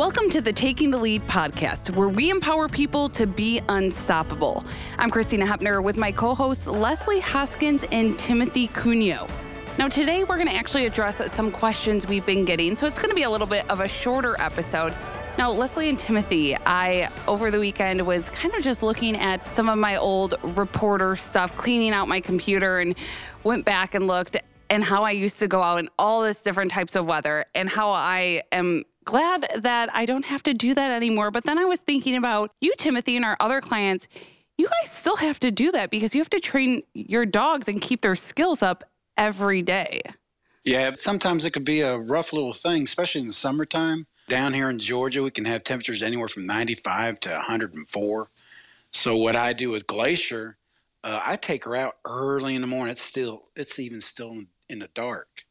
Welcome to the Taking the Lead podcast, where we empower people to be unstoppable. I'm Christina Hepner with my co hosts Leslie Hoskins and Timothy Cuneo. Now, today we're going to actually address some questions we've been getting, so it's going to be a little bit of a shorter episode. Now, Leslie and Timothy, I over the weekend was kind of just looking at some of my old reporter stuff, cleaning out my computer, and went back and looked and how I used to go out in all this different types of weather and how I am glad that I don't have to do that anymore. But then I was thinking about you, Timothy, and our other clients. You guys still have to do that because you have to train your dogs and keep their skills up every day. Yeah, sometimes it could be a rough little thing, especially in the summertime. Down here in Georgia, we can have temperatures anywhere from 95 to 104. So what I do with Glacier, uh, I take her out early in the morning. It's still, it's even still in, in the dark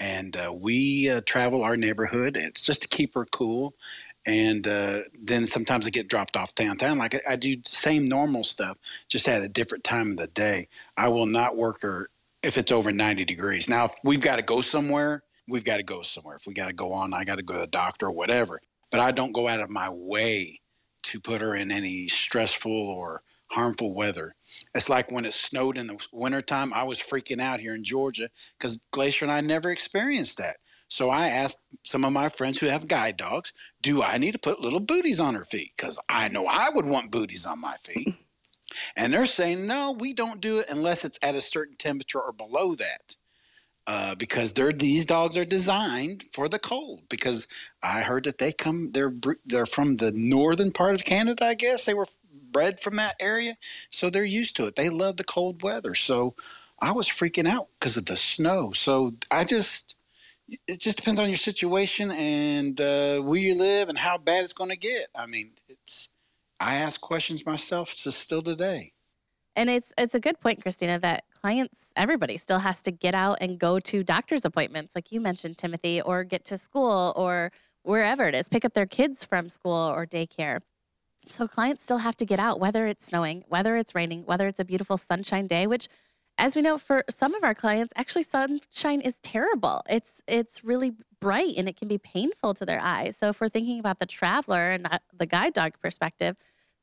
and uh, we uh, travel our neighborhood. It's just to keep her cool. And uh, then sometimes I get dropped off downtown. Like I, I do the same normal stuff, just at a different time of the day. I will not work her if it's over 90 degrees. Now, if we've got to go somewhere, we've got to go somewhere. If we got to go on, I got to go to the doctor or whatever. But I don't go out of my way to put her in any stressful or harmful weather. It's like when it snowed in the wintertime, I was freaking out here in Georgia because Glacier and I never experienced that. So I asked some of my friends who have guide dogs, do I need to put little booties on her feet? Because I know I would want booties on my feet. and they're saying, no, we don't do it unless it's at a certain temperature or below that. Uh, because they're these dogs are designed for the cold. Because I heard that they come they're they're from the northern part of Canada. I guess they were bred from that area, so they're used to it. They love the cold weather. So I was freaking out because of the snow. So I just, it just depends on your situation and uh, where you live and how bad it's going to get. I mean, it's, I ask questions myself to still today. And it's it's a good point, Christina, that clients, everybody still has to get out and go to doctor's appointments, like you mentioned, Timothy, or get to school or wherever it is, pick up their kids from school or daycare. So clients still have to get out, whether it's snowing, whether it's raining, whether it's a beautiful sunshine day, which as we know for some of our clients actually sunshine is terrible. It's it's really bright and it can be painful to their eyes. So if we're thinking about the traveler and the guide dog perspective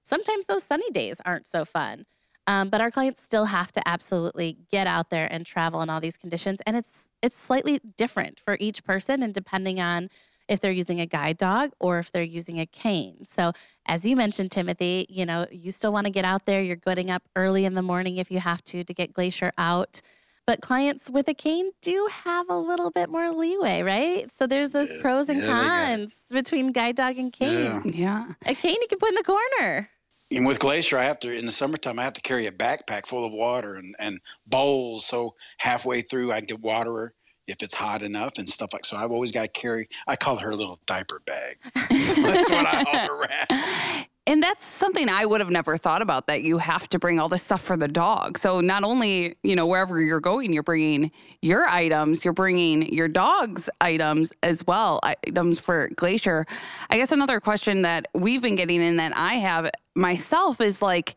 sometimes those sunny days aren't so fun. Um, but our clients still have to absolutely get out there and travel in all these conditions. And it's it's slightly different for each person and depending on if they're using a guide dog or if they're using a cane. So, as you mentioned, Timothy, you know, you still want to get out there. You're getting up early in the morning if you have to to get Glacier out. But clients with a cane do have a little bit more leeway, right? So there's those yeah, pros and yeah, cons between guide dog and cane. Yeah. yeah. A cane you can put in the corner. And with Glacier, I have to in the summertime I have to carry a backpack full of water and, and bowls. So halfway through I can water her if it's hot enough and stuff like so i've always got to carry i call her a little diaper bag that's what i haul around and that's something I would have never thought about that you have to bring all this stuff for the dog. So not only, you know, wherever you're going, you're bringing your items, you're bringing your dog's items as well, items for Glacier. I guess another question that we've been getting and that I have myself is like,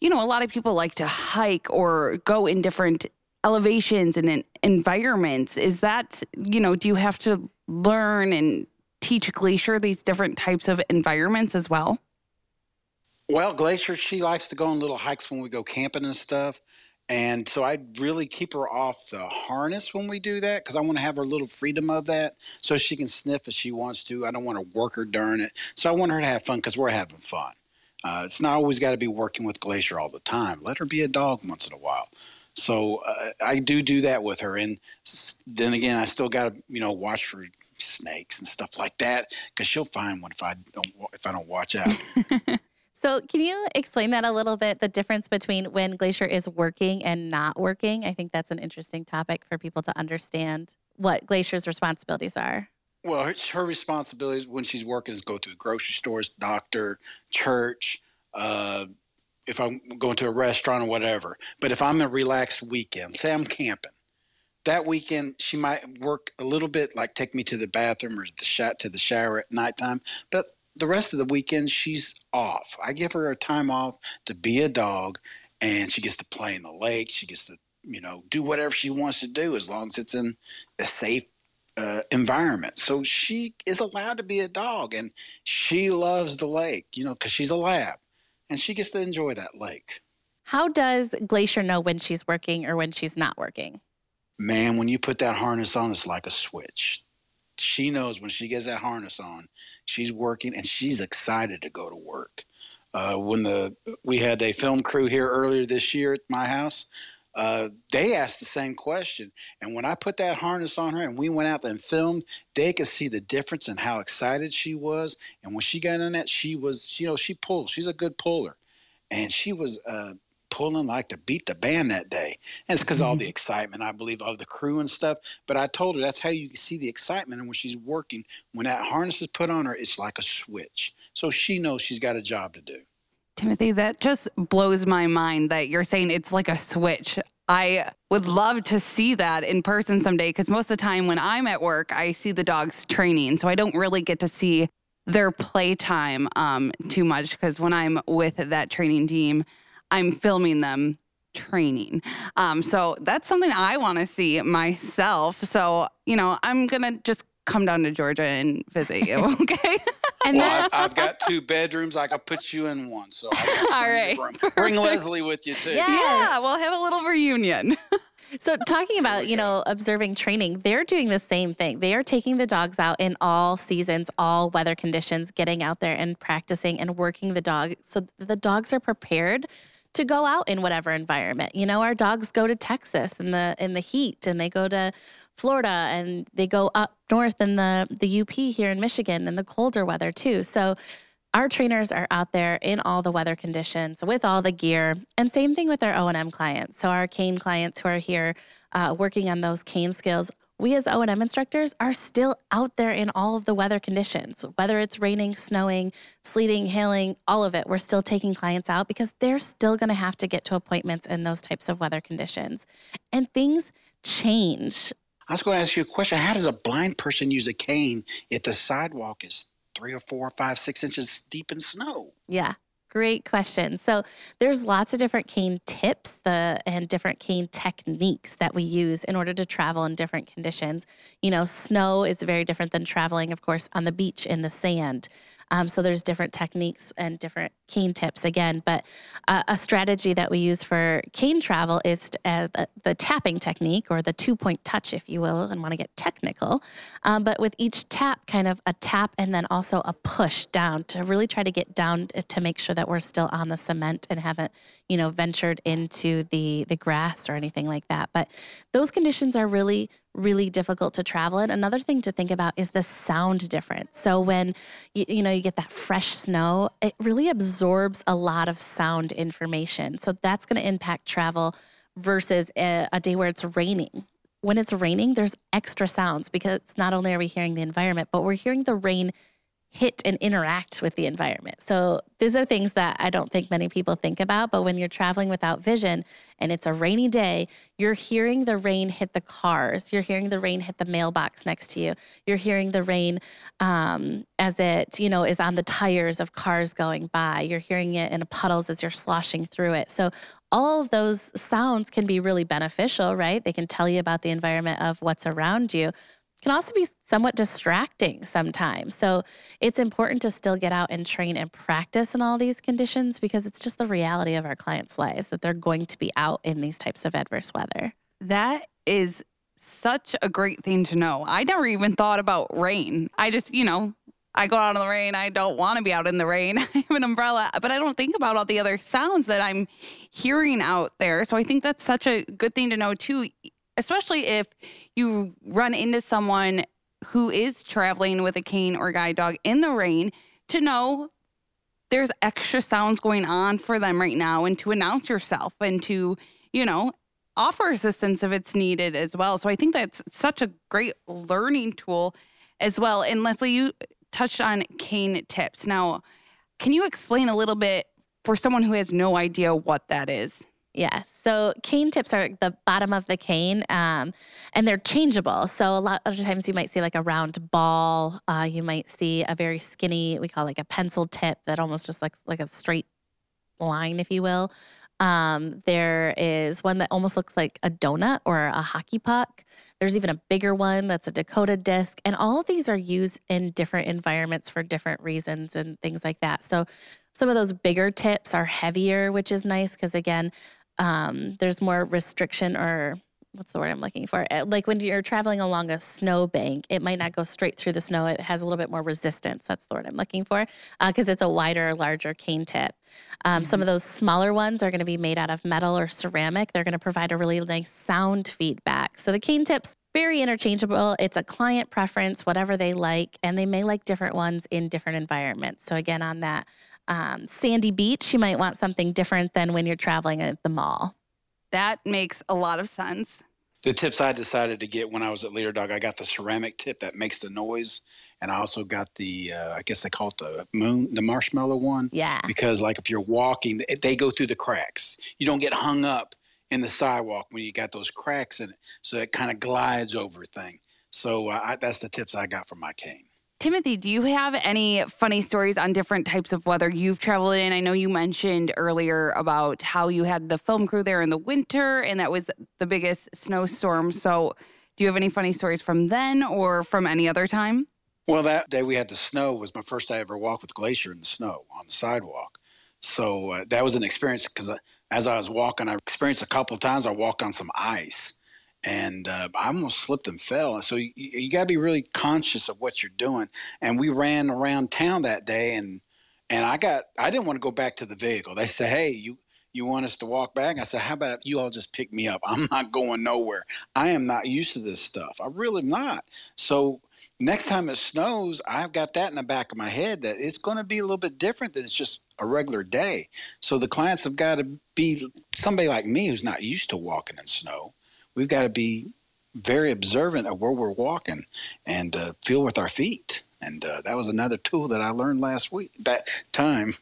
you know, a lot of people like to hike or go in different elevations and environments. Is that you know do you have to learn and teach glacier these different types of environments as well? Well glacier she likes to go on little hikes when we go camping and stuff. And so i'd really keep her off the harness when we do that because i want to have her little freedom of that so she can sniff if she wants to. I don't want to work her during it. So i want her to have fun because we're having fun. Uh, it's not always got to be working with glacier all the time. Let her be a dog once in a while so uh, I do do that with her, and then again, I still got to you know watch for snakes and stuff like that because she'll find one if I don't if I don't watch out. so can you explain that a little bit? The difference between when Glacier is working and not working. I think that's an interesting topic for people to understand what Glacier's responsibilities are. Well, her, her responsibilities when she's working is go through grocery stores, doctor, church, uh, if I'm going to a restaurant or whatever. But if I'm a relaxed weekend, say I'm camping, that weekend she might work a little bit, like take me to the bathroom or the shot to the shower at nighttime. But the rest of the weekend she's off. I give her a time off to be a dog, and she gets to play in the lake. She gets to you know do whatever she wants to do as long as it's in a safe uh, environment. So she is allowed to be a dog and she loves the lake, you know, because she's a lab and she gets to enjoy that lake. How does Glacier know when she's working or when she's not working? Man, when you put that harness on, it's like a switch. She knows when she gets that harness on, she's working and she's excited to go to work. Uh, when the we had a film crew here earlier this year at my house, uh, they asked the same question. And when I put that harness on her and we went out and filmed, they could see the difference in how excited she was. And when she got on that, she was, you know, she pulled. She's a good puller. And she was uh, pulling like to beat the band that day. And it's because mm-hmm. all the excitement, I believe, of the crew and stuff. But I told her that's how you see the excitement. And when she's working, when that harness is put on her, it's like a switch. So she knows she's got a job to do. Timothy, that just blows my mind that you're saying it's like a switch. I would love to see that in person someday because most of the time when I'm at work, I see the dogs training. So I don't really get to see their playtime um, too much because when I'm with that training team, I'm filming them training. Um, so that's something I want to see myself. So, you know, I'm going to just come down to Georgia and visit you, okay? And well, I've, I've, got two bedrooms. I could put you in one. So all right, bring Leslie with you too. Yes. Yeah, we'll have a little reunion. So, talking about, you know, observing training, they're doing the same thing. They are taking the dogs out in all seasons, all weather conditions, getting out there and practicing and working the dog so the dogs are prepared to go out in whatever environment. You know, our dogs go to Texas in the in the heat and they go to Florida and they go up north in the the UP here in Michigan in the colder weather too. So our trainers are out there in all the weather conditions with all the gear. And same thing with our o&m clients. So our cane clients who are here uh, working on those cane skills we as o&m instructors are still out there in all of the weather conditions whether it's raining snowing sleeting hailing all of it. We're still taking clients out because they're still going to have to get to appointments in those types of weather conditions. And things change I was going to ask you a question. How does a blind person use a cane if the sidewalk is three or four, five, six inches deep in snow? Yeah. Great question. So there's lots of different cane tips the, and different cane techniques that we use in order to travel in different conditions. You know, snow is very different than traveling, of course, on the beach in the sand. Um, so there's different techniques and different cane tips again. But uh, a strategy that we use for cane travel is uh, the, the, tapping technique or the two point touch, if you will, and want to get technical. Um, but with each tap, kind of a tap and then also a push down to really try to get down to make sure that we're still on the cement and haven't, you know, ventured into the the grass or anything like that. But those conditions are really really difficult to travel in. Another thing to think about is the sound difference. So when you, you know you get that fresh snow, it really absorbs a lot of sound information. So that's going to impact travel versus a, a day where it's raining. When it's raining, there's extra sounds because not only are we hearing the environment, but we're hearing the rain hit and interact with the environment. So these are things that I don't think many people think about. But when you're traveling without vision and it's a rainy day, you're hearing the rain hit the cars. You're hearing the rain hit the mailbox next to you. You're hearing the rain um, as it, you know, is on the tires of cars going by. You're hearing it in puddles as you're sloshing through it. So all of those sounds can be really beneficial, right? They can tell you about the environment of what's around you can also be somewhat distracting sometimes. So it's important to still get out and train and practice in all these conditions because it's just the reality of our clients' lives that they're going to be out in these types of adverse weather. That is such a great thing to know. I never even thought about rain. I just, you know, I go out in the rain. I don't want to be out in the rain. I have an umbrella, but I don't think about all the other sounds that I'm hearing out there. So I think that's such a good thing to know too especially if you run into someone who is traveling with a cane or guide dog in the rain to know there's extra sounds going on for them right now and to announce yourself and to, you know, offer assistance if it's needed as well. So I think that's such a great learning tool as well. And Leslie, you touched on cane tips. Now, can you explain a little bit for someone who has no idea what that is? Yeah. So cane tips are the bottom of the cane, um, and they're changeable. So a lot of times you might see like a round ball. Uh, you might see a very skinny, we call like a pencil tip that almost just looks like a straight line, if you will. Um, there is one that almost looks like a donut or a hockey puck. There's even a bigger one that's a Dakota disc. And all of these are used in different environments for different reasons and things like that. So some of those bigger tips are heavier, which is nice because, again, um, there's more restriction or what's the word I'm looking for? Uh, like when you're traveling along a snowbank, it might not go straight through the snow. It has a little bit more resistance. That's the word I'm looking for because uh, it's a wider, larger cane tip. Um, mm-hmm. Some of those smaller ones are going to be made out of metal or ceramic. They're going to provide a really nice sound feedback. So the cane tips, very interchangeable. It's a client preference, whatever they like, and they may like different ones in different environments. So again, on that um, sandy beach, you might want something different than when you're traveling at the mall. That makes a lot of sense. The tips I decided to get when I was at Leader Dog, I got the ceramic tip that makes the noise, and I also got the uh, I guess they call it the moon, the marshmallow one. Yeah. Because like if you're walking, they go through the cracks. You don't get hung up in the sidewalk when you got those cracks in it, so it kind of glides over thing. So uh, I, that's the tips I got from my cane. Timothy, do you have any funny stories on different types of weather you've traveled in? I know you mentioned earlier about how you had the film crew there in the winter and that was the biggest snowstorm. So, do you have any funny stories from then or from any other time? Well, that day we had the snow was my first day ever walked with Glacier in the snow on the sidewalk. So uh, that was an experience because uh, as I was walking, I experienced a couple of times I walked on some ice and uh, I almost slipped and fell. So you, you got to be really conscious of what you're doing. And we ran around town that day, and and I got I didn't want to go back to the vehicle. They said, "Hey, you you want us to walk back?" I said, "How about you all just pick me up? I'm not going nowhere. I am not used to this stuff. I really am not." So next time it snows, I've got that in the back of my head that it's going to be a little bit different than it's just a regular day. So the clients have got to be somebody like me who's not used to walking in snow we've got to be very observant of where we're walking and uh, feel with our feet. And uh, that was another tool that I learned last week, that time.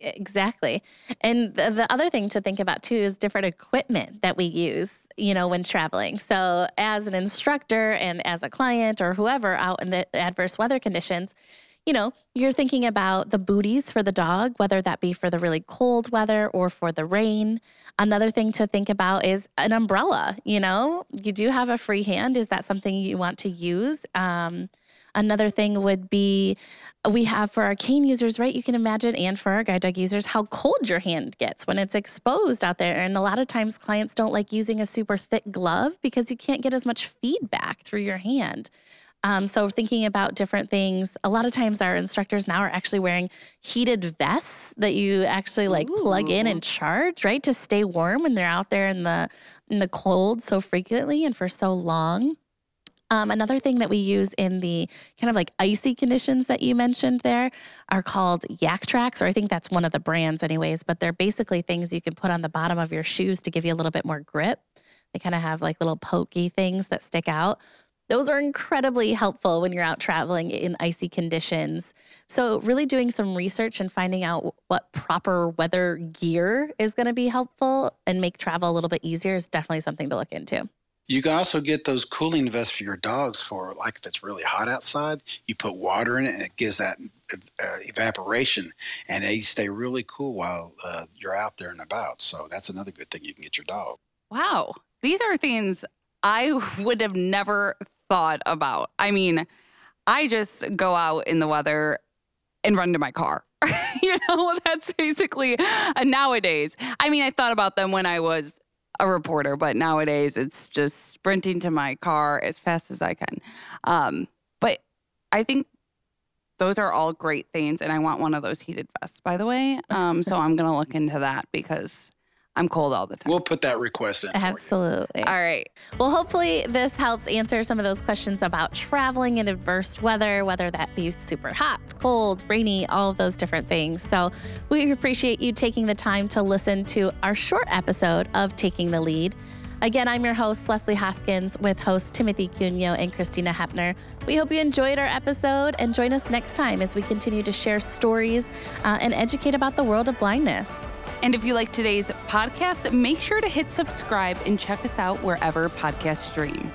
Exactly. And the, the other thing to think about too is different equipment that we use, you know, when traveling. So, as an instructor and as a client or whoever out in the adverse weather conditions, you know, you're thinking about the booties for the dog, whether that be for the really cold weather or for the rain. Another thing to think about is an umbrella. You know, you do have a free hand. Is that something you want to use? Um, another thing would be we have for our cane users, right? You can imagine, and for our guide dog users, how cold your hand gets when it's exposed out there. And a lot of times clients don't like using a super thick glove because you can't get as much feedback through your hand. Um, so thinking about different things, a lot of times our instructors now are actually wearing heated vests that you actually like Ooh. plug in and charge, right, to stay warm when they're out there in the in the cold so frequently and for so long. Um, another thing that we use in the kind of like icy conditions that you mentioned there are called Yaktrax, or I think that's one of the brands, anyways. But they're basically things you can put on the bottom of your shoes to give you a little bit more grip. They kind of have like little pokey things that stick out. Those are incredibly helpful when you're out traveling in icy conditions. So, really doing some research and finding out what proper weather gear is going to be helpful and make travel a little bit easier is definitely something to look into. You can also get those cooling vests for your dogs for like if it's really hot outside, you put water in it and it gives that uh, evaporation and they stay really cool while uh, you're out there and about. So that's another good thing you can get your dog. Wow. These are things I would have never thought about. I mean, I just go out in the weather and run to my car. you know, that's basically uh, nowadays. I mean, I thought about them when I was a reporter, but nowadays it's just sprinting to my car as fast as I can. Um, but I think those are all great things, and I want one of those heated vests, by the way. Um, so I'm gonna look into that because I'm cold all the time. We'll put that request in. Absolutely. All right. Well, hopefully, this helps answer some of those questions about traveling in adverse weather, whether that be super hot, cold, rainy, all of those different things. So, we appreciate you taking the time to listen to our short episode of Taking the Lead. Again, I'm your host, Leslie Hoskins, with hosts Timothy Cuneo and Christina Hepner. We hope you enjoyed our episode and join us next time as we continue to share stories uh, and educate about the world of blindness. And if you like today's podcast, make sure to hit subscribe and check us out wherever podcasts stream.